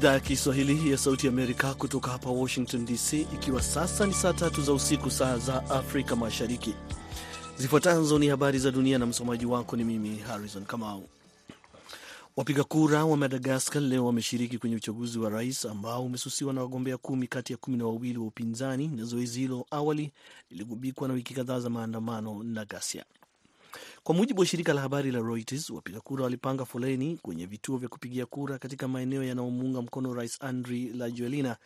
idhaa ya Kiswahili ya Sauti Amerika kutoka hapa Washington DC, ikiwa sasa ni saa tatu za usiku, saa za Afrika Mashariki. Zifuatazo ni habari za dunia na msomaji wako ni mimi Harrison Kamau. Wapiga kura wa Madagaskar leo wameshiriki kwenye uchaguzi wa rais ambao umesusiwa na wagombea kumi kati ya kumi na wawili wa upinzani, na zoezi hilo awali liligubikwa na wiki kadhaa za maandamano na ghasia. Kwa mujibu wa shirika la habari la Reuters, wapiga kura walipanga foleni kwenye vituo vya kupigia kura katika maeneo yanayomuunga mkono rais Andry Rajoelina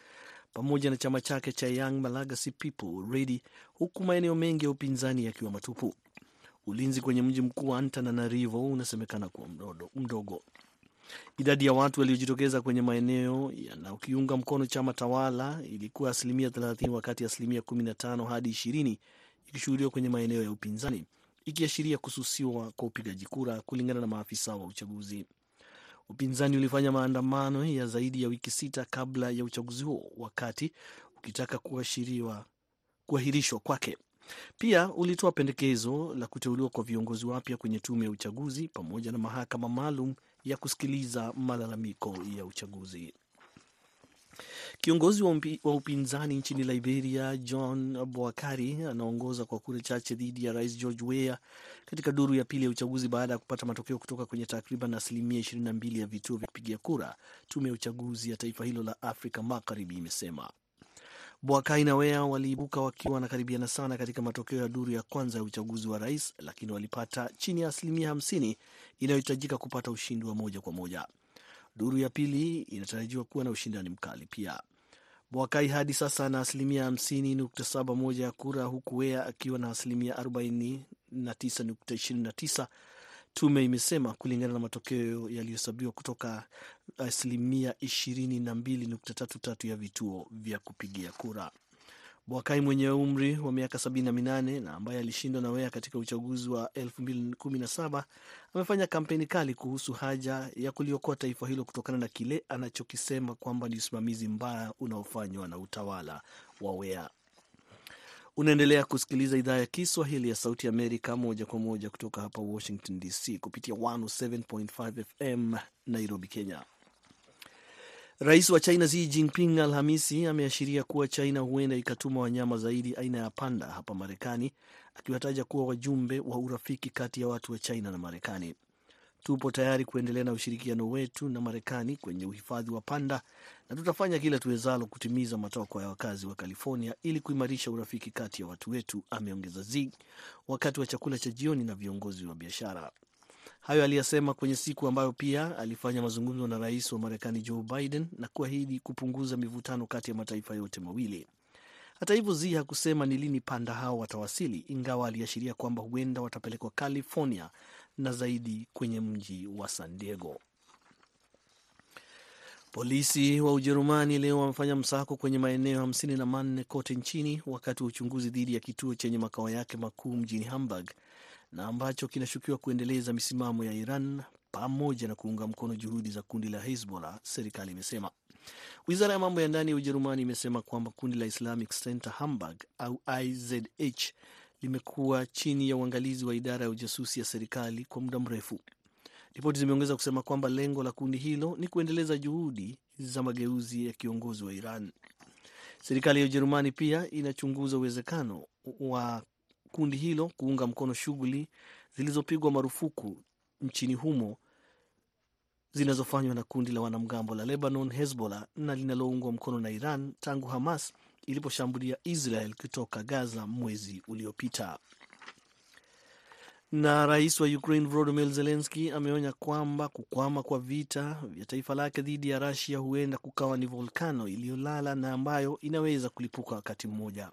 pamoja na chama chake cha Young Malagasy People Ready, huku maeneo mengi ya upinzani yakiwa matupu. Ulinzi kwenye mji mkuu wa Antananarivo unasemekana kuwa mdogo. Idadi ya watu waliojitokeza kwenye maeneo yanayokiunga mkono chama tawala ilikuwa asilimia 30 wakati asilimia 15 hadi 20 ikishuhudiwa kwenye maeneo ya upinzani ikiashiria kususiwa kwa upigaji kura, kulingana na maafisa wa uchaguzi. Upinzani ulifanya maandamano ya zaidi ya wiki sita kabla ya uchaguzi huo, wakati ukitaka kuahirishwa kwake. Pia ulitoa pendekezo la kuteuliwa kwa viongozi wapya kwenye tume ya uchaguzi pamoja na mahakama maalum ya kusikiliza malalamiko ya uchaguzi. Kiongozi wa upinzani nchini Liberia, John Boakari, anaongoza kwa kura chache dhidi ya rais George Weah katika duru ya pili ya uchaguzi baada ya kupata matokeo kutoka kwenye takriban asilimia 22 ya vituo vya kupigia kura, tume ya uchaguzi ya taifa hilo la Afrika Magharibi imesema. Boakai na Weah waliibuka wakiwa wanakaribiana sana katika matokeo ya duru ya kwanza ya uchaguzi wa rais, lakini walipata chini ya asilimia 50 inayohitajika kupata ushindi wa moja kwa moja. Duru ya pili inatarajiwa kuwa na ushindani mkali pia. Boakai hadi sasa ana asilimia 50.71 ya kura huku Wea akiwa na asilimia 49.29, tume imesema, kulingana na matokeo yaliyohesabiwa kutoka asilimia 22.33 ya vituo vya kupigia kura. Boakai mwenye umri wa miaka 78 na ambaye alishindwa na Wea katika uchaguzi wa 2017 amefanya kampeni kali kuhusu haja ya kuliokoa taifa hilo kutokana na kile anachokisema kwamba ni usimamizi mbaya unaofanywa na utawala wa Wea. Unaendelea kusikiliza idhaa ya Kiswahili ya Sauti Amerika moja kwa moja kutoka hapa Washington DC kupitia 107.5 FM Nairobi, Kenya. Rais wa China Xi Jinping Alhamisi ameashiria kuwa China huenda ikatuma wanyama zaidi aina ya panda hapa Marekani, akiwataja kuwa wajumbe wa urafiki kati ya watu wa China na Marekani. Tupo tayari kuendelea na ushirikiano wetu na Marekani kwenye uhifadhi wa panda na tutafanya kila tuwezalo kutimiza matakwa ya wakazi wa California ili kuimarisha urafiki kati ya watu wetu, ameongeza Xi wakati wa chakula cha jioni na viongozi wa biashara. Hayo aliyasema kwenye siku ambayo pia alifanya mazungumzo na rais wa Marekani Joe Biden na kuahidi kupunguza mivutano kati ya mataifa yote mawili. Hata hivyo, Zi hakusema ni lini panda hao watawasili, ingawa aliashiria kwamba huenda watapelekwa California na zaidi kwenye mji wa San Diego. Polisi wa Ujerumani leo wamefanya msako kwenye maeneo hamsini na manne kote nchini wakati wa uchunguzi dhidi ya kituo chenye makao yake makuu mjini Hamburg na ambacho kinashukiwa kuendeleza misimamo ya Iran pamoja na kuunga mkono juhudi za kundi la Hezbollah, serikali imesema. Wizara ya mambo ya ndani ya Ujerumani imesema kwamba kundi la Islamic Center Hamburg au IZH limekuwa chini ya uangalizi wa idara ya ujasusi ya serikali kwa muda mrefu. Ripoti zimeongeza kusema kwamba lengo la kundi hilo ni kuendeleza juhudi za mageuzi ya kiongozi wa Iran. Serikali ya Ujerumani pia inachunguza uwezekano wa kundi hilo kuunga mkono shughuli zilizopigwa marufuku nchini humo zinazofanywa na kundi la wanamgambo la Lebanon, Hezbollah, na linaloungwa mkono na Iran tangu Hamas iliposhambulia Israel kutoka Gaza mwezi uliopita. Na rais wa Ukraine Volodymyr Zelensky ameonya kwamba kukwama kwa vita vya taifa lake dhidi ya Russia huenda kukawa ni volkano iliyolala na ambayo inaweza kulipuka wakati mmoja.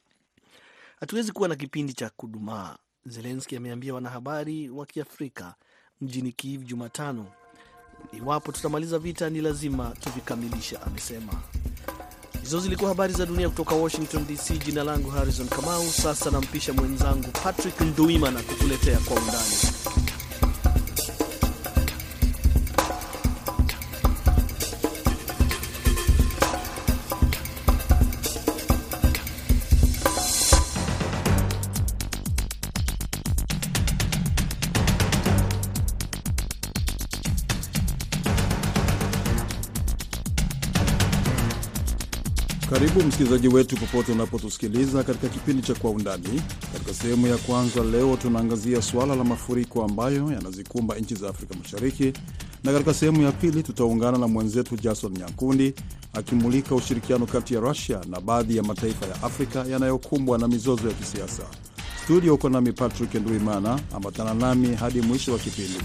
Hatuwezi kuwa na kipindi cha kudumaa, Zelenski ameambia wanahabari wa Kiafrika mjini Kiev Jumatano. Iwapo tutamaliza vita, ni lazima tuvikamilishe, amesema. Hizo zilikuwa habari za dunia kutoka Washington DC. Jina langu Harrison Kamau. Sasa nampisha mwenzangu Patrick Nduimana kukuletea kwa undani. Msikilizaji wetu popote unapotusikiliza katika kipindi cha Kwa Undani. Katika sehemu ya kwanza leo tunaangazia suala la mafuriko ambayo yanazikumba nchi za Afrika Mashariki, na katika sehemu ya pili tutaungana na mwenzetu Jason Nyankundi akimulika ushirikiano kati ya Rusia na baadhi ya mataifa ya Afrika yanayokumbwa na mizozo ya kisiasa. Studio uko nami Patrick Nduimana, ambatana nami hadi mwisho wa kipindi.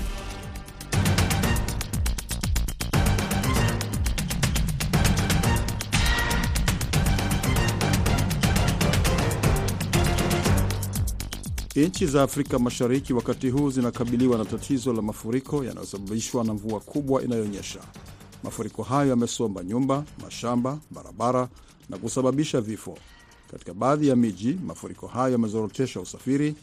Nchi za Afrika Mashariki wakati huu zinakabiliwa na tatizo la mafuriko yanayosababishwa na mvua kubwa inayonyesha. Mafuriko hayo yamesomba nyumba, mashamba, barabara na kusababisha vifo. Katika baadhi ya miji, mafuriko hayo yamezorotesha usafiri.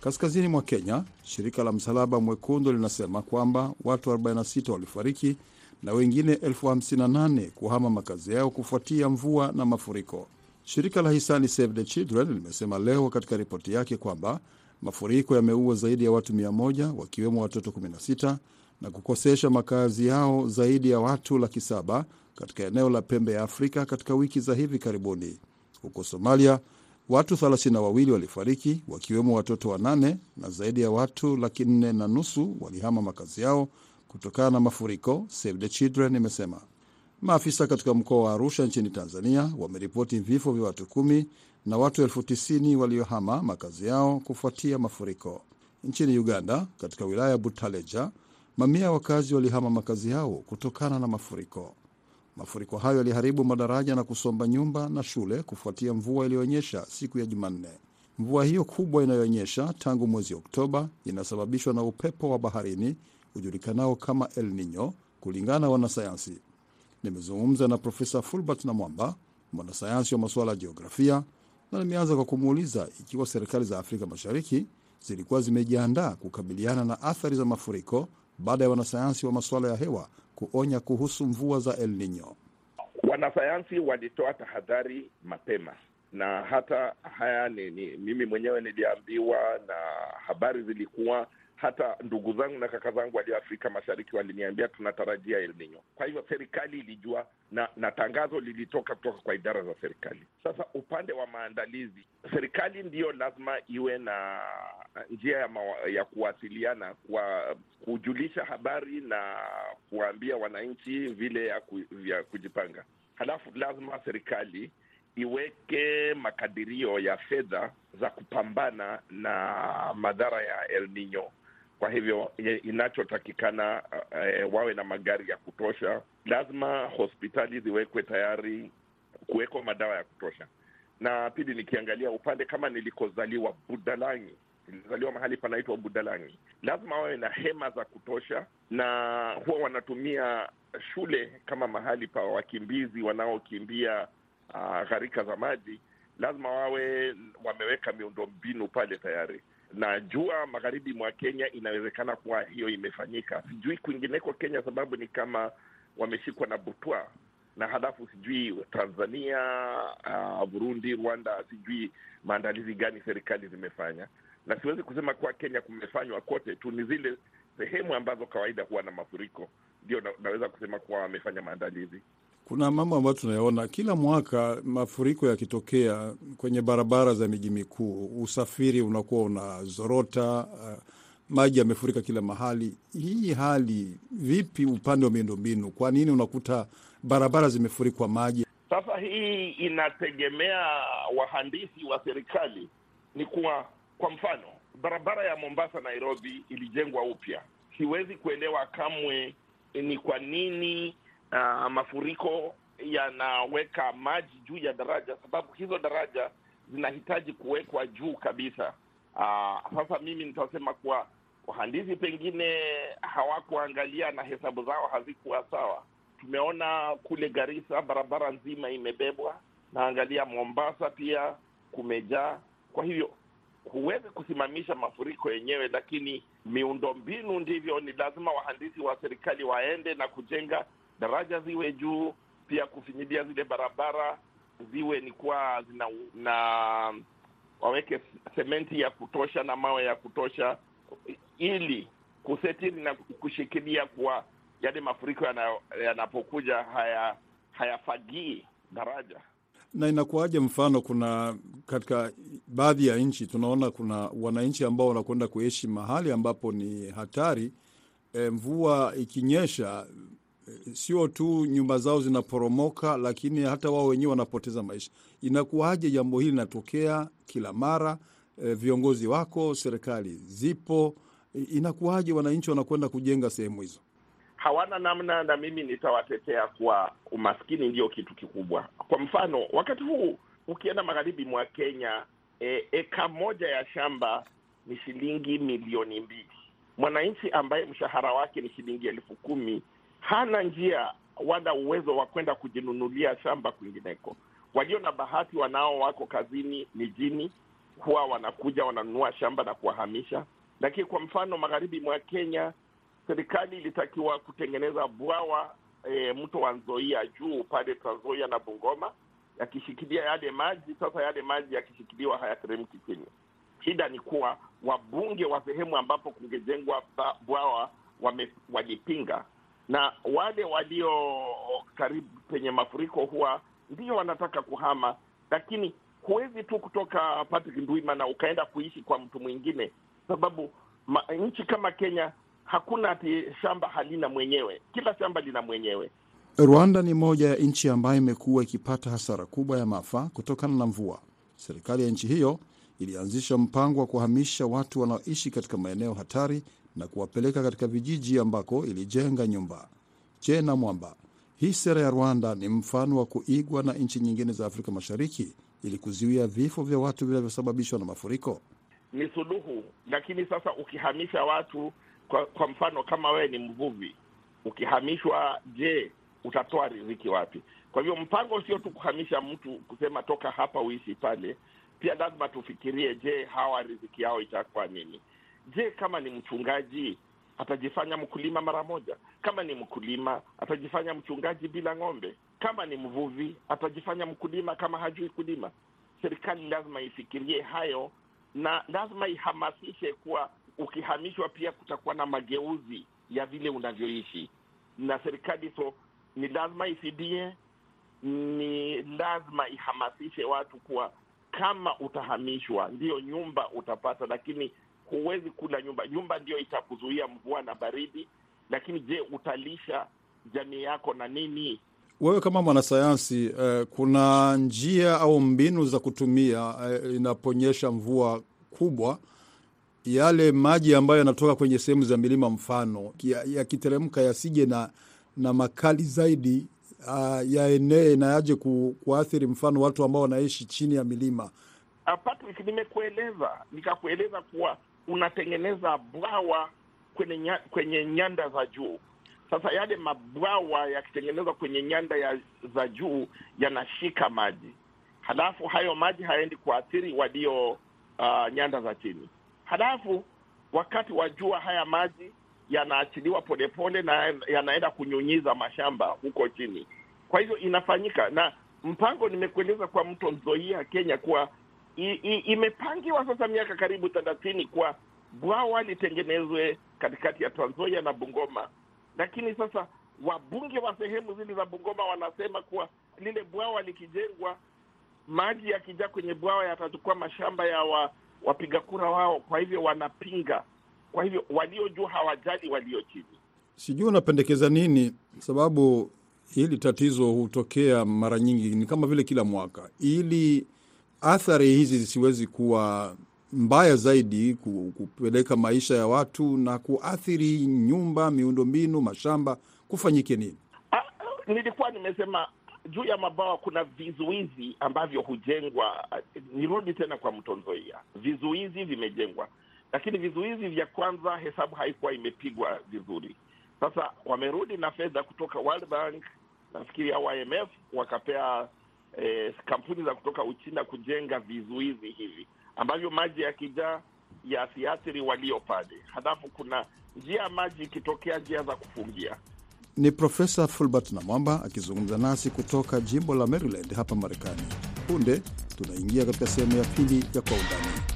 Kaskazini mwa Kenya, shirika la Msalaba Mwekundu linasema kwamba watu 46 walifariki na wengine 58 kuhama makazi yao kufuatia mvua na mafuriko. Shirika la hisani Save the Children limesema leo katika ripoti yake kwamba mafuriko yameua zaidi ya watu 100 wakiwemo watoto 16 na kukosesha makazi yao zaidi ya watu laki saba katika eneo la pembe ya Afrika katika wiki za hivi karibuni. Huko Somalia, watu 32 walifariki wakiwemo watoto wanane na zaidi ya watu laki nne na nusu walihama makazi yao kutokana na mafuriko, Save the Children imesema. Maafisa katika mkoa wa Arusha nchini Tanzania wameripoti vifo vya watu kumi na watu elfu tisini waliohama makazi yao kufuatia mafuriko. Nchini Uganda, katika wilaya ya Butaleja, mamia ya wakazi walihama makazi yao kutokana na mafuriko. Mafuriko hayo yaliharibu madaraja na kusomba nyumba na shule kufuatia mvua iliyoonyesha siku ya Jumanne. Mvua hiyo kubwa inayoonyesha tangu mwezi Oktoba inasababishwa na upepo wa baharini ujulikanao kama El Nino, kulingana na wanasayansi. Nimezungumza na Profesa Fulbert na Mwamba, mwanasayansi wa masuala ya jiografia, na nimeanza kwa kumuuliza ikiwa serikali za Afrika Mashariki zilikuwa zimejiandaa kukabiliana na athari za mafuriko baada ya wanasayansi wa masuala ya hewa kuonya kuhusu mvua za El Nino. Wanasayansi walitoa tahadhari mapema, na hata haya ni, ni mimi mwenyewe niliambiwa na habari zilikuwa hata ndugu zangu na kaka zangu walio Afrika Mashariki waliniambia tunatarajia El. Kwa hivyo serikali ilijua na, na tangazo lilitoka kutoka kwa idara za serikali. Sasa upande wa maandalizi, serikali ndiyo lazima iwe na njia ya, ya kuwasiliana kwa kujulisha habari na kuwaambia wananchi vile ya, ku, ya kujipanga. Halafu lazima serikali iweke makadirio ya fedha za kupambana na madhara ya El Nino. Kwa hivyo inachotakikana uh, wawe na magari ya kutosha. Lazima hospitali ziwekwe tayari kuwekwa madawa ya kutosha. Na pili, nikiangalia upande kama nilikozaliwa Budalangi, nilizaliwa mahali panaitwa Budalangi, lazima wawe na hema za kutosha, na huwa wanatumia shule kama mahali pa wakimbizi wanaokimbia uh, gharika za maji. Lazima wawe wameweka miundo mbinu pale tayari najua magharibi mwa Kenya inawezekana kuwa hiyo imefanyika. Sijui kwingineko Kenya, sababu ni kama wameshikwa na butwa, na halafu sijui Tanzania, uh, Burundi, Rwanda, sijui maandalizi gani serikali zimefanya, na siwezi kusema kuwa Kenya kumefanywa kote tu. Ni zile sehemu ambazo kawaida huwa na mafuriko ndio na, naweza kusema kuwa wamefanya maandalizi. Kuna mambo ambayo tunayaona kila mwaka, mafuriko yakitokea kwenye barabara za miji mikuu, usafiri unakuwa unazorota, uh, maji yamefurika kila mahali. Hii hali vipi upande wa miundombinu? Kwa nini unakuta barabara zimefurikwa maji? Sasa hii inategemea wahandisi wa serikali. Ni kuwa kwa mfano, barabara ya Mombasa Nairobi ilijengwa upya. Siwezi kuelewa kamwe ni kwa nini Uh, mafuriko yanaweka maji juu ya daraja, sababu hizo daraja zinahitaji kuwekwa juu kabisa. Uh, sasa mimi nitasema kuwa wahandisi pengine hawakuangalia na hesabu zao hazikuwa sawa. Tumeona kule Garissa barabara nzima imebebwa, naangalia Mombasa pia kumejaa. Kwa hivyo huwezi kusimamisha mafuriko yenyewe, lakini miundo mbinu ndivyo, ni lazima wahandisi wa serikali waende na kujenga daraja ziwe juu, pia kufinyilia zile barabara ziwe ni kuwa zina na waweke sementi ya kutosha na mawe ya kutosha, ili kusetiri na kushikilia kuwa yale mafuriko yanapokuja haya hayafagii daraja. Na inakuwaje? Mfano, kuna katika baadhi ya nchi tunaona kuna wananchi ambao wanakwenda kuishi mahali ambapo ni hatari. E, mvua ikinyesha, sio tu nyumba zao zinaporomoka, lakini hata wao wenyewe wanapoteza maisha. Inakuwaje jambo hili linatokea kila mara? E, viongozi wako, serikali zipo, e, inakuwaje wananchi wanakwenda kujenga sehemu hizo? hawana namna, na mimi nitawatetea kuwa umaskini ndio kitu kikubwa. Kwa mfano, wakati huu ukienda magharibi mwa Kenya, e, eka moja ya shamba ni shilingi milioni mbili. Mwananchi ambaye mshahara wake ni shilingi elfu kumi hana njia wala uwezo wa kwenda kujinunulia shamba kwingineko. Walio na bahati, wanao wako kazini mijini, huwa wanakuja wananunua shamba na kuwahamisha. Lakini kwa mfano magharibi mwa Kenya serikali ilitakiwa kutengeneza bwawa e, mto wa Nzoia juu pale Trans Nzoia na Bungoma, yakishikilia yale maji. Sasa yale maji yakishikiliwa hayateremki chini. Shida ni kuwa wabunge wa sehemu ambapo kungejengwa bwawa walipinga, na wale walio karibu penye mafuriko huwa ndio wanataka kuhama, lakini huwezi tu kutoka Patrick Ndwimana ukaenda kuishi kwa mtu mwingine, sababu nchi kama Kenya hakuna ati shamba halina mwenyewe, kila shamba lina mwenyewe. Rwanda ni moja ya nchi ambayo imekuwa ikipata hasara kubwa ya maafa kutokana na mvua. Serikali ya nchi hiyo ilianzisha mpango wa kuhamisha watu wanaoishi katika maeneo hatari na kuwapeleka katika vijiji ambako ilijenga nyumba. Je, na mwamba hii sera ya Rwanda ni mfano wa kuigwa na nchi nyingine za Afrika Mashariki ili kuzuia vifo vya watu vinavyosababishwa na mafuriko? Ni suluhu, lakini sasa ukihamisha watu kwa, kwa mfano kama wewe ni mvuvi ukihamishwa, je, utatoa riziki wapi? Kwa hivyo mpango sio tu kuhamisha mtu kusema toka hapa uishi pale, pia lazima tufikirie, je, hawa riziki yao itakuwa nini? Je, kama ni mchungaji atajifanya mkulima mara moja? Kama ni mkulima atajifanya mchungaji bila ng'ombe? Kama ni mvuvi atajifanya mkulima kama hajui kulima? Serikali lazima ifikirie hayo na lazima ihamasishe kuwa ukihamishwa pia kutakuwa na mageuzi ya vile unavyoishi na serikali. So ni lazima ifidie, ni lazima ihamasishe watu kuwa kama utahamishwa, ndiyo nyumba utapata, lakini huwezi kula nyumba. Nyumba ndiyo itakuzuia mvua na baridi, lakini je, utalisha jamii yako na nini? Wewe kama mwanasayansi eh, kuna njia au mbinu za kutumia eh, inaponyesha mvua kubwa yale maji ambayo yanatoka kwenye sehemu za milima mfano yakiteremka ya yasije na, na makali zaidi uh, yaenee na yaje ku, kuathiri mfano watu ambao wanaishi chini ya milima. Uh, Patrick, nimekueleza nikakueleza kuwa unatengeneza bwawa kwenye, nya, kwenye nyanda za juu. Sasa yale mabwawa yakitengenezwa kwenye nyanda ya, za juu yanashika maji, halafu hayo maji hayaendi kuathiri walio uh, nyanda za chini halafu wakati wa jua haya maji yanaachiliwa polepole na yanaenda kunyunyiza mashamba huko chini. Kwa hivyo inafanyika na mpango, nimekueleza kwa mto Nzoia Kenya kuwa imepangiwa sasa miaka karibu thelathini kwa bwawa litengenezwe katikati ya Trans Nzoia na Bungoma, lakini sasa wabunge wa sehemu zile za Bungoma wanasema kuwa lile bwawa likijengwa, maji yakijaa kwenye bwawa yatachukua mashamba ya wa wapiga kura wao, kwa hivyo wanapinga. Kwa hivyo walio juu hawajali walio chini. Sijui unapendekeza nini, sababu hili tatizo hutokea mara nyingi, ni kama vile kila mwaka, ili athari hizi zisiwezi kuwa mbaya zaidi, kupeleka maisha ya watu na kuathiri nyumba, miundombinu, mashamba, kufanyike nini? Ah, nilikuwa nimesema juu ya mabawa kuna vizuizi ambavyo hujengwa. Nirudi tena kwa mto Nzoia, vizuizi vimejengwa, lakini vizuizi vya kwanza hesabu haikuwa imepigwa vizuri. Sasa wamerudi na fedha kutoka World Bank, nafikiri IMF, wakapea eh, kampuni za kutoka Uchina kujenga vizuizi hivi ambavyo maji yakijaa yasiathiri walio pale. Halafu kuna njia ya maji ikitokea, njia za kufungia ni Profesa Fulbert Namwamba akizungumza nasi kutoka jimbo la Maryland hapa Marekani. Punde tunaingia katika sehemu ya pili ya Kwa Undani.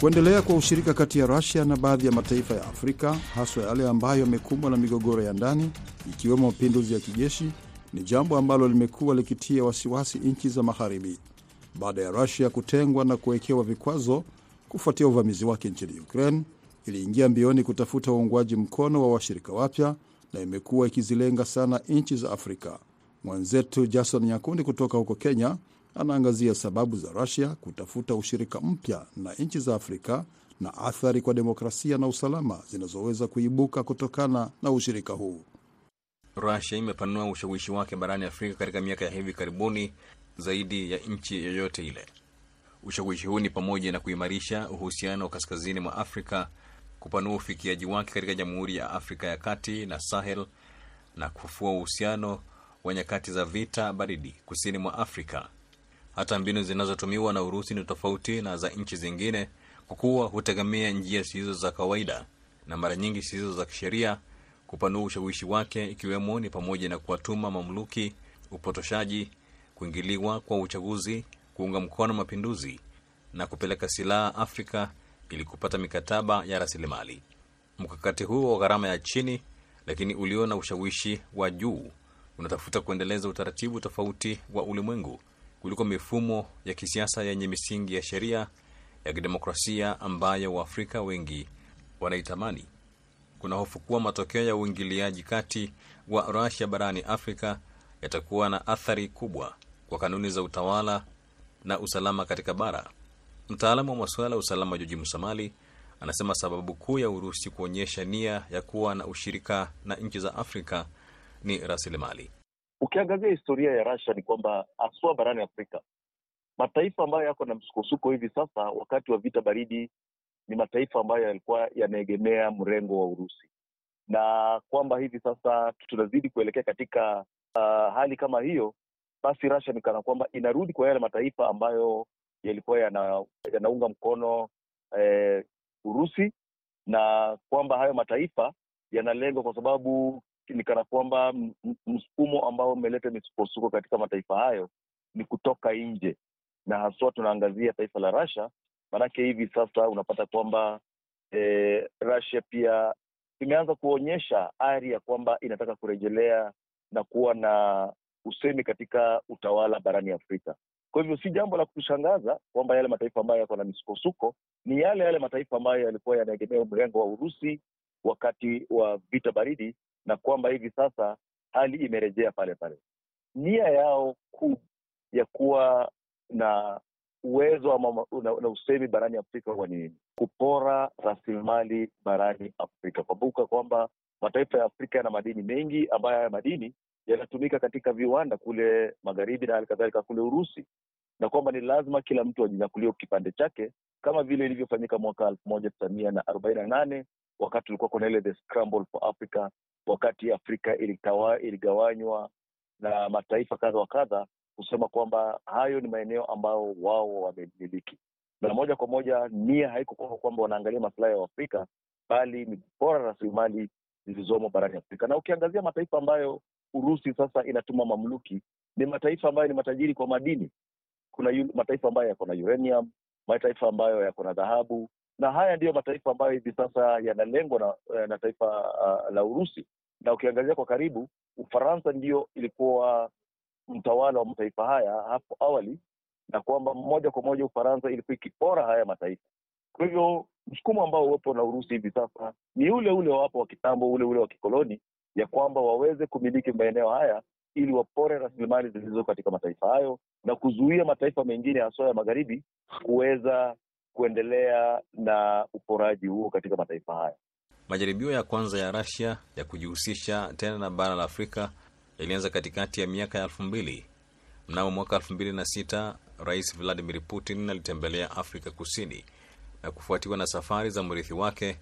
Kuendelea kwa ushirika kati ya Rusia na baadhi ya mataifa ya Afrika, haswa yale ambayo yamekumbwa na migogoro ya ndani, ikiwemo mapinduzi ya kijeshi, ni jambo ambalo limekuwa likitia wasiwasi nchi za Magharibi baada ya Rusia kutengwa na kuwekewa vikwazo kufuatia uvamizi wake nchini Ukraine. Iliingia mbioni kutafuta uungwaji mkono wa washirika wapya na imekuwa ikizilenga sana nchi za Afrika. Mwenzetu Jason Nyakundi kutoka huko Kenya anaangazia sababu za Rusia kutafuta ushirika mpya na nchi za Afrika na athari kwa demokrasia na usalama zinazoweza kuibuka kutokana na ushirika huu. Rusia imepanua ushawishi wake barani Afrika katika miaka ya hivi karibuni zaidi ya nchi yoyote ile. Ushawishi huu ni pamoja na kuimarisha uhusiano wa kaskazini mwa Afrika, kupanua ufikiaji wake katika Jamhuri ya Afrika ya Kati na Sahel, na kufufua uhusiano wa nyakati za vita baridi kusini mwa Afrika. Hata mbinu zinazotumiwa na Urusi ni tofauti na za nchi zingine, kwa kuwa hutegemea njia zisizo za kawaida na mara nyingi zisizo za kisheria kupanua ushawishi wake, ikiwemo ni pamoja na kuwatuma mamluki, upotoshaji, kuingiliwa kwa uchaguzi, kuunga mkono mapinduzi na kupeleka silaha Afrika ili kupata mikataba ya rasilimali. Mkakati huo wa gharama ya chini lakini ulio na ushawishi wa juu unatafuta kuendeleza utaratibu tofauti wa ulimwengu kuliko mifumo ya kisiasa yenye misingi ya sheria ya kidemokrasia ambayo Waafrika wengi wanaitamani. Kuna hofu kuwa matokeo ya uingiliaji kati wa Russia barani Afrika yatakuwa na athari kubwa kwa kanuni za utawala na usalama katika bara. Mtaalamu wa masuala ya usalama Joji Musamali anasema sababu kuu ya Urusi kuonyesha nia ya kuwa na ushirika na nchi za Afrika ni rasilimali. Ukiangazia historia ya Russia ni kwamba haswa barani Afrika, mataifa ambayo yako na msukosuko hivi sasa wakati wa vita baridi ni mataifa ambayo yalikuwa yanaegemea mrengo wa Urusi, na kwamba hivi sasa tunazidi kuelekea katika uh, hali kama hiyo, basi Russia ni kana kwamba inarudi kwa yale mataifa ambayo yalikuwa yana, yanaunga mkono eh, Urusi na kwamba hayo mataifa yanalengwa kwa sababu ni kana kwamba msukumo ambao umeleta misukosuko katika mataifa hayo ni kutoka nje, na haswa tunaangazia taifa la Russia. Maanake hivi sasa unapata kwamba e, Russia pia imeanza kuonyesha ari ya kwamba inataka kurejelea na kuwa na usemi katika utawala barani Afrika. Kwa hivyo si jambo la kutushangaza kwamba yale mataifa ambayo yako na misukosuko ni yale yale mataifa ambayo yalikuwa yanaegemea mrengo wa Urusi wakati wa vita baridi, na kwamba hivi sasa hali imerejea pale pale. Nia yao kuu ya kuwa na uwezo ama na, usemi barani Afrika huwa ni nini? Kupora rasilimali barani Afrika. Kumbuka kwamba mataifa ya Afrika yana madini mengi ambayo haya madini yanatumika katika viwanda kule magharibi na hali kadhalika kule Urusi, na kwamba ni lazima kila mtu ajinyakulie kipande chake, kama vile ilivyofanyika mwaka elfu moja tisa mia na arobaini na nane wakati ulikuwa kuna ile the scramble for Africa, wakati Afrika ilitawa, iligawanywa na mataifa kadha wa kadha, kusema kwamba hayo ni maeneo ambayo wao wamemiliki, na moja kwa moja nia haikukuwa kwamba wanaangalia masilahi ya Afrika, bali ni bora rasilimali zilizomo barani Afrika. Na ukiangazia mataifa ambayo Urusi sasa inatuma mamluki ni mataifa ambayo ni matajiri kwa madini. Kuna yu, mataifa ambayo yako na uranium, mataifa ambayo yako na dhahabu, na haya ndiyo mataifa ambayo hivi sasa yanalengwa na, na taifa uh, la Urusi. Na ukiangazia kwa karibu, Ufaransa ndiyo ilikuwa mtawala wa mataifa haya hapo awali, na kwamba moja kwa moja Ufaransa ilikuwa ikipora haya mataifa. Kwa hivyo msukumo ambao uwepo na Urusi hivi sasa ni ule ule wapo wa kitambo, ule ule wa kikoloni ya kwamba waweze kumiliki maeneo haya ili wapore rasilimali zilizo katika mataifa hayo na kuzuia mataifa mengine haswa ya magharibi kuweza kuendelea na uporaji huo katika mataifa haya. Majaribio ya kwanza ya Russia ya kujihusisha tena na bara la Afrika yalianza katikati ya miaka ya elfu mbili. Mnamo mwaka elfu mbili na sita Rais Vladimir Putin alitembelea Afrika Kusini na kufuatiwa na safari za mrithi wake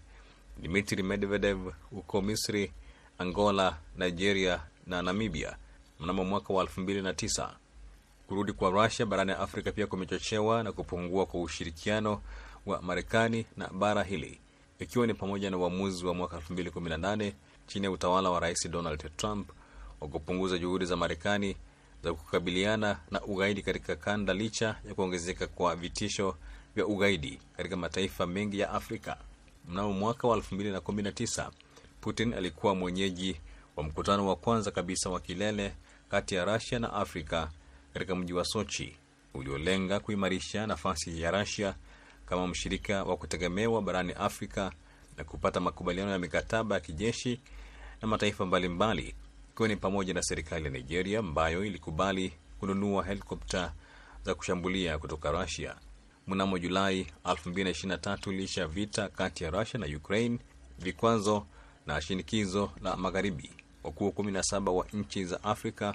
Dmitri Medvedev huko Misri, Angola, Nigeria na Namibia mnamo mwaka wa elfu mbili na tisa. Kurudi kwa Rusia barani Afrika pia kumechochewa na kupungua kwa ushirikiano wa Marekani na bara hili, ikiwa ni pamoja na uamuzi wa mwaka 2018 chini ya utawala wa Rais Donald Trump wa kupunguza juhudi za Marekani za kukabiliana na ugaidi katika kanda, licha ya kuongezeka kwa vitisho vya ugaidi katika mataifa mengi ya Afrika. Mnamo mwaka wa 2019 Putin alikuwa mwenyeji wa mkutano wa kwanza kabisa wa kilele kati ya Rusia na Afrika katika mji wa Sochi uliolenga kuimarisha nafasi ya Russia kama mshirika wa kutegemewa barani Afrika na kupata makubaliano ya mikataba ya kijeshi na mataifa mbalimbali ikiwa ni pamoja na serikali ya Nigeria ambayo ilikubali kununua helikopta za kushambulia kutoka Russia. Mnamo Julai 2023 licha ya vita kati ya Russia na Ukraine, vikwazo na shinikizo la Magharibi, wakuu 17 wa nchi za Afrika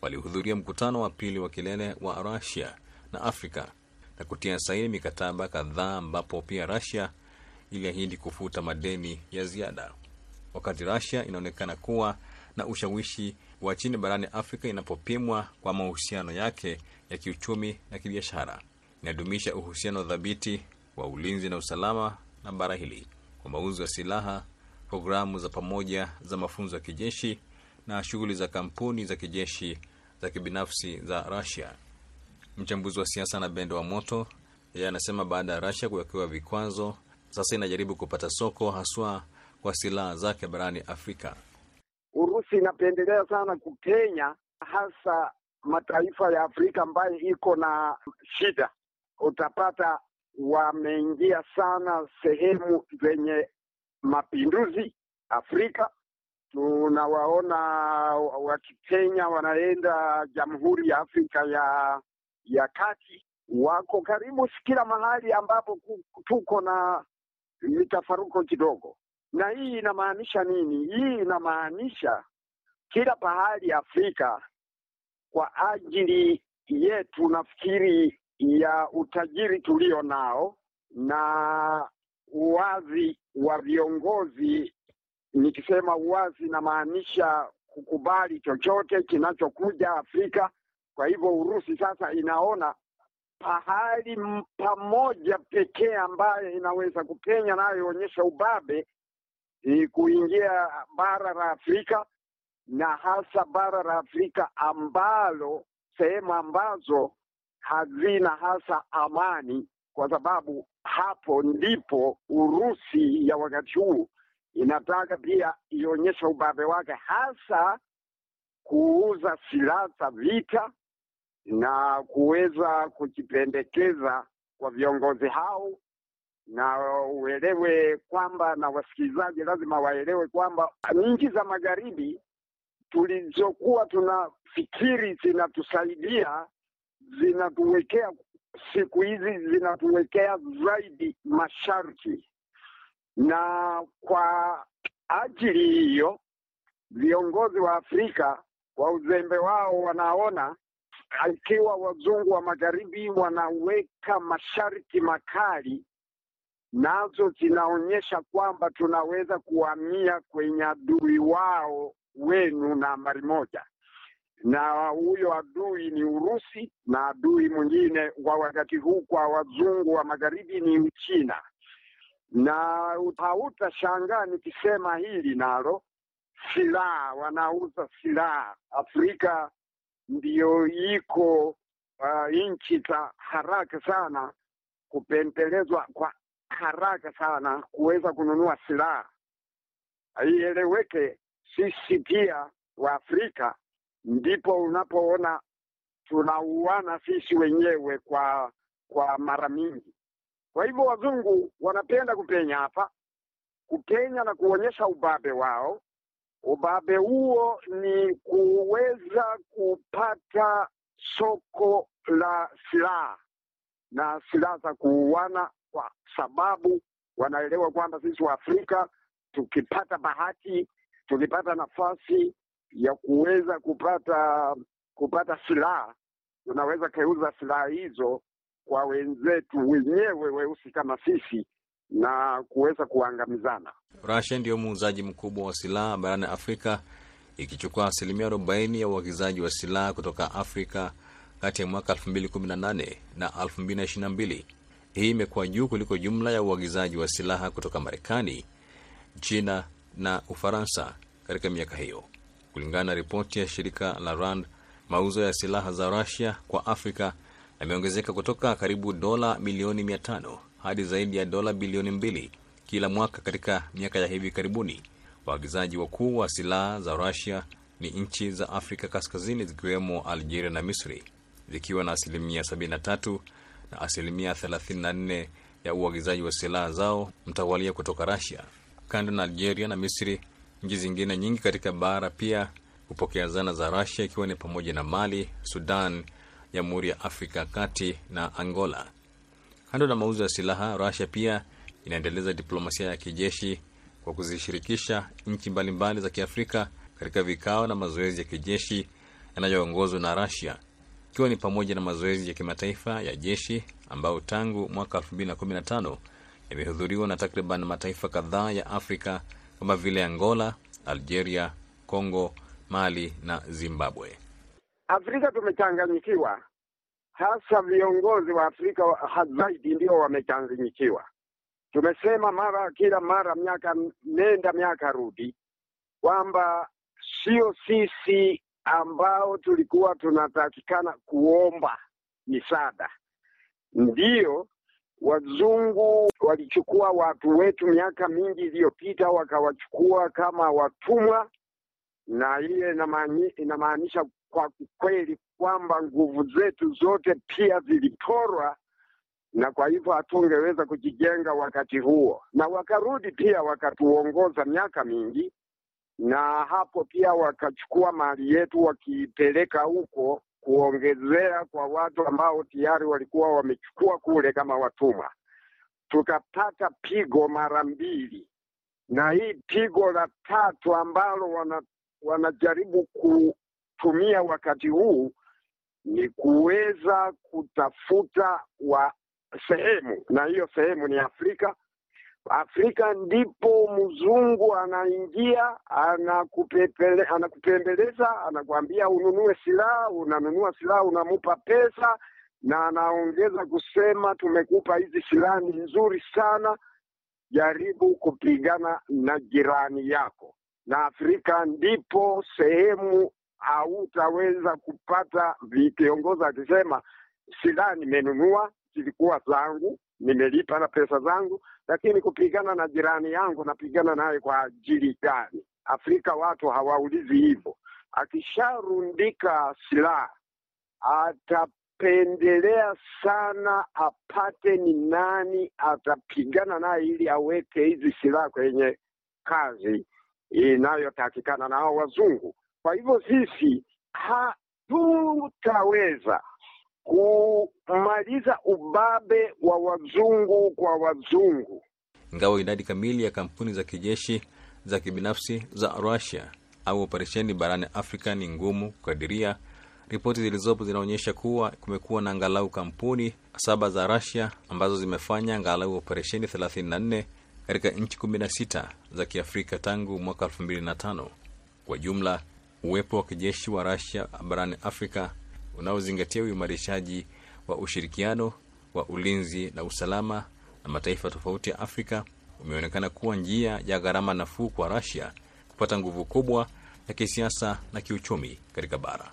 walihudhuria mkutano wa pili wa kilele wa Russia na Afrika na kutia saini mikataba kadhaa ambapo pia Russia iliahidi kufuta madeni ya ziada. Wakati Russia inaonekana kuwa na ushawishi wa chini barani Afrika inapopimwa kwa mahusiano yake ya kiuchumi na kibiashara, inadumisha uhusiano dhabiti wa ulinzi na usalama na bara hili kwa mauzo ya silaha, programu za pamoja za mafunzo ya kijeshi na shughuli za kampuni za kijeshi za kibinafsi za Russia. Mchambuzi wa siasa na Bendo wa Moto yeye anasema baada ya Russia kuwekewa vikwazo, sasa inajaribu kupata soko haswa kwa silaha zake barani Afrika. Urusi inapendelea sana kupenya hasa mataifa ya Afrika ambayo iko na shida. Utapata wameingia sana sehemu zenye mapinduzi Afrika. Tunawaona Wakikenya wanaenda Jamhuri ya Afrika ya ya Kati, wako karibu kila mahali ambapo tuko na mitafaruko kidogo. Na hii inamaanisha nini? Hii inamaanisha kila pahali Afrika kwa ajili yetu, nafikiri ya utajiri tulio nao na uwazi wa viongozi. Nikisema uwazi, inamaanisha kukubali chochote kinachokuja Afrika. Kwa hivyo Urusi sasa inaona pahali pamoja pekee ambayo inaweza kupenya nayo ionyesha ubabe ni kuingia bara la Afrika na hasa bara la Afrika ambalo sehemu ambazo hazina hasa amani, kwa sababu hapo ndipo Urusi ya wakati huu inataka pia ionyesha ubabe wake, hasa kuuza silaha za vita na kuweza kujipendekeza kwa viongozi hao, na uelewe kwamba, na wasikilizaji lazima waelewe kwamba nchi za magharibi tulizokuwa tunafikiri zinatusaidia zinatuwekea siku hizi zinatuwekea zaidi masharti, na kwa ajili hiyo viongozi wa Afrika kwa uzembe wao wanaona ikiwa wazungu wa magharibi wanaweka masharti makali, nazo zinaonyesha kwamba tunaweza kuhamia kwenye adui wao wenu nambari moja, na huyo adui ni Urusi, na adui mwingine wa wakati huu kwa wazungu wa magharibi ni Uchina. Na hautashangaa nikisema hili nalo, silaha, wanauza silaha Afrika ndiyo iko uh, nchi za haraka sana kupendelezwa kwa haraka sana kuweza kununua silaha. Haieleweke. sisi pia wa Afrika ndipo unapoona tunauana sisi wenyewe kwa kwa mara mingi. Kwa hivyo wazungu wanapenda kupenya hapa, kupenya na kuonyesha ubabe wao. Ubabe huo ni kuweza kupata soko la silaha na silaha za kuuana, kwa sababu wanaelewa kwamba sisi wa Afrika tukipata bahati, tukipata nafasi ya kuweza kupata kupata silaha, tunaweza keuza silaha hizo kwa wenzetu wenyewe weusi kama sisi na kuweza kuangamizana. Russia ndiyo muuzaji mkubwa wa silaha barani Afrika, ikichukua asilimia arobaini ya uagizaji wa silaha kutoka Afrika kati ya mwaka 2018 na 2022. Hii imekuwa juu kuliko jumla ya uagizaji wa silaha kutoka Marekani, China na Ufaransa katika miaka hiyo, kulingana na ripoti ya shirika la RAND. Mauzo ya silaha za Russia kwa Afrika yameongezeka kutoka karibu dola milioni mia tano hadi zaidi ya dola bilioni mbili kila mwaka katika miaka ya hivi karibuni. Waagizaji wakuu wa silaha za Rusia ni nchi za Afrika Kaskazini zikiwemo Algeria na Misri zikiwa na asilimia 73 na asilimia 34 ya uagizaji wa silaha zao mtawalia kutoka Rusia. Kando na Algeria na Misri, nchi zingine nyingi katika bara pia hupokea zana za Rusia ikiwa ni pamoja na Mali, Sudan, Jamhuri ya Afrika Kati na Angola. Kando na mauzo ya silaha, Russia pia inaendeleza diplomasia ya kijeshi kwa kuzishirikisha nchi mbalimbali za Kiafrika katika vikao na mazoezi ya kijeshi yanayoongozwa na Russia, ikiwa ni pamoja na mazoezi ya kimataifa ya jeshi ambayo tangu mwaka 2015 yamehudhuriwa na takriban mataifa kadhaa ya Afrika kama vile Angola, Algeria, Kongo, Mali na Zimbabwe. Afrika tumechanganyikiwa, hasa viongozi wa Afrika zaidi ndio wamechanganyikiwa. Tumesema mara kila mara, miaka nenda miaka rudi, kwamba sio sisi ambao tulikuwa tunatakikana kuomba misaada. Ndiyo wazungu walichukua watu wetu miaka mingi iliyopita, wakawachukua kama watumwa, na hiyo inamaanisha kwa kweli kwamba nguvu zetu zote pia ziliporwa, na kwa hivyo hatungeweza kujijenga wakati huo, na wakarudi pia wakatuongoza miaka mingi na hapo pia wakachukua mali yetu wakipeleka huko kuongezea kwa watu ambao tayari walikuwa wamechukua kule kama watumwa. Tukapata pigo mara mbili, na hii pigo la tatu ambalo wana, wanajaribu kutumia wakati huu ni kuweza kutafuta wa sehemu, na hiyo sehemu ni Afrika. Afrika ndipo mzungu anaingia anakupepele, anakupembeleza, anakuambia ununue silaha, unanunua silaha, unamupa pesa, na anaongeza kusema tumekupa hizi silaha ni nzuri sana, jaribu kupigana na jirani yako. Na Afrika ndipo sehemu hautaweza kupata vikiongozi akisema silaha nimenunua, zilikuwa zangu nimelipa na pesa zangu, lakini kupigana na jirani yangu napigana naye kwa ajili gani? Afrika watu hawaulizi hivyo. Akisharundika silaha atapendelea sana apate ni nani atapigana naye ili aweke hizi silaha kwenye kazi inayotakikana na hao wazungu. Kwa hivyo sisi hatutaweza kumaliza ubabe wa wazungu kwa wazungu. Ingawa idadi kamili ya kampuni za kijeshi za kibinafsi za Russia au operesheni barani Afrika ni ngumu kukadiria, ripoti zilizopo zinaonyesha kuwa kumekuwa na angalau kampuni saba za Russia ambazo zimefanya angalau operesheni 34 katika nchi 16 za Kiafrika tangu mwaka 2005. Kwa jumla, uwepo wa kijeshi wa Russia barani Afrika unaozingatia uimarishaji wa ushirikiano wa ulinzi na usalama na mataifa tofauti ya Afrika umeonekana kuwa njia ya gharama nafuu kwa Russia kupata nguvu kubwa ya kisiasa na kiuchumi katika bara.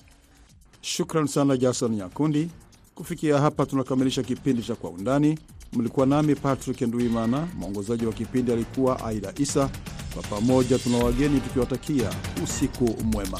Shukran sana Jason Nyakundi. Kufikia hapa tunakamilisha kipindi cha Kwa Undani. Mlikuwa nami Patrick Nduimana, mwongozaji wa kipindi alikuwa Aida Isa. Kwa pamoja tuna wageni tukiwatakia usiku mwema.